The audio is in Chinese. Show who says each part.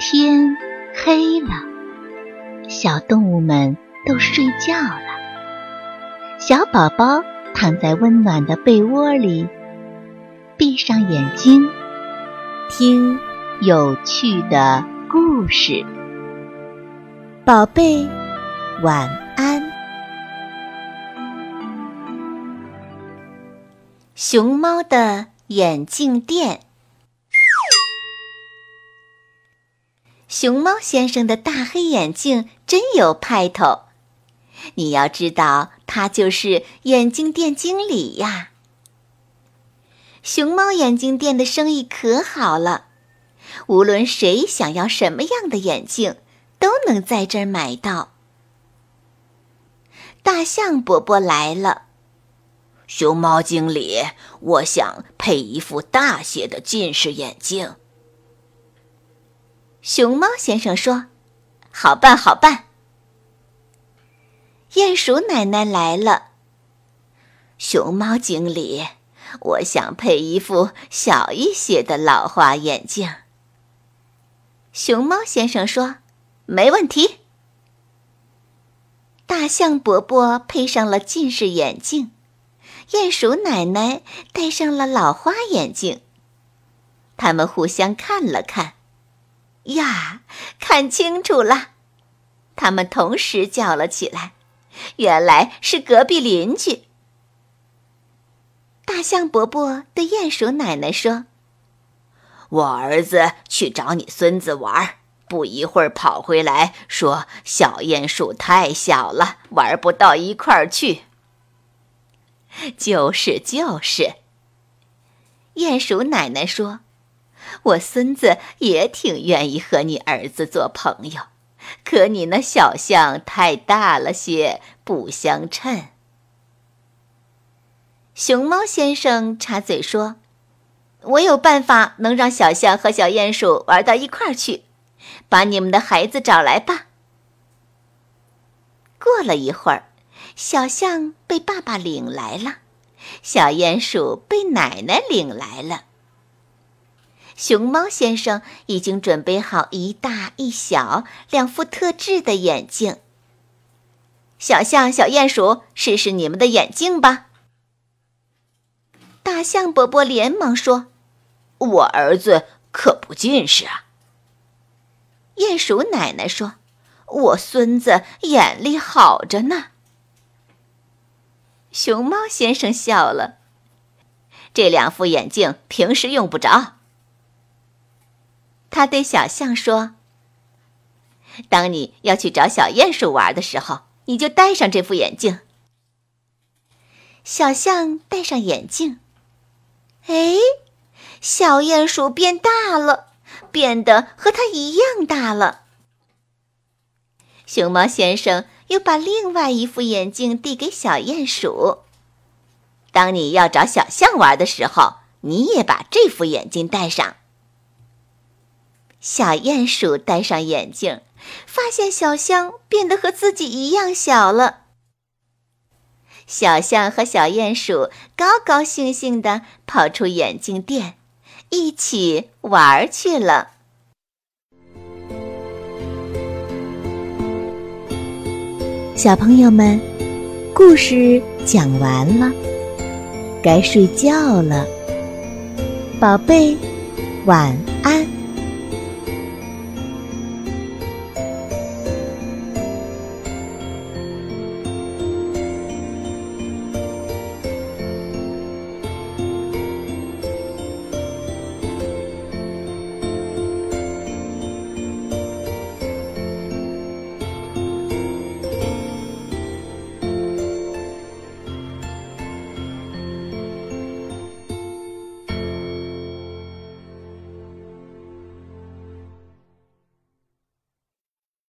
Speaker 1: 天黑了，小动物们都睡觉了。小宝宝躺在温暖的被窝里，闭上眼睛，听有趣的故事。宝贝，晚安。熊猫的眼镜店。熊猫先生的大黑眼镜真有派头，你要知道，他就是眼镜店经理呀。熊猫眼镜店的生意可好了，无论谁想要什么样的眼镜，都能在这儿买到。大象伯伯来了，
Speaker 2: 熊猫经理，我想配一副大些的近视眼镜。
Speaker 1: 熊猫先生说：“好办，好办。”鼹鼠奶奶来了。
Speaker 2: 熊猫经理，我想配一副小一些的老花眼镜。
Speaker 1: 熊猫先生说：“没问题。”大象伯伯配上了近视眼镜，鼹鼠奶奶戴上了老花眼镜。他们互相看了看。呀，看清楚了！他们同时叫了起来，原来是隔壁邻居。大象伯伯对鼹鼠奶奶说：“
Speaker 2: 我儿子去找你孙子玩，不一会儿跑回来，说小鼹鼠太小了，玩不到一块儿去。”
Speaker 1: 就是就是，鼹鼠奶奶说。我孙子也挺愿意和你儿子做朋友，可你那小象太大了些，不相称。熊猫先生插嘴说：“我有办法能让小象和小鼹鼠玩到一块儿去，把你们的孩子找来吧。”过了一会儿，小象被爸爸领来了，小鼹鼠被奶奶领来了。熊猫先生已经准备好一大一小两副特制的眼镜。小象、小鼹鼠，试试你们的眼镜吧。大象伯伯连忙说：“
Speaker 2: 我儿子可不近视啊。”
Speaker 1: 鼹鼠奶奶说：“我孙子眼力好着呢。”熊猫先生笑了：“这两副眼镜平时用不着。”他对小象说：“当你要去找小鼹鼠玩的时候，你就戴上这副眼镜。”小象戴上眼镜，哎，小鼹鼠变大了，变得和它一样大了。熊猫先生又把另外一副眼镜递给小鼹鼠：“当你要找小象玩的时候，你也把这副眼镜戴上。”小鼹鼠戴上眼镜，发现小象变得和自己一样小了。小象和小鼹鼠高高兴兴地跑出眼镜店，一起玩去了。小朋友们，故事讲完了，该睡觉了，宝贝，晚安。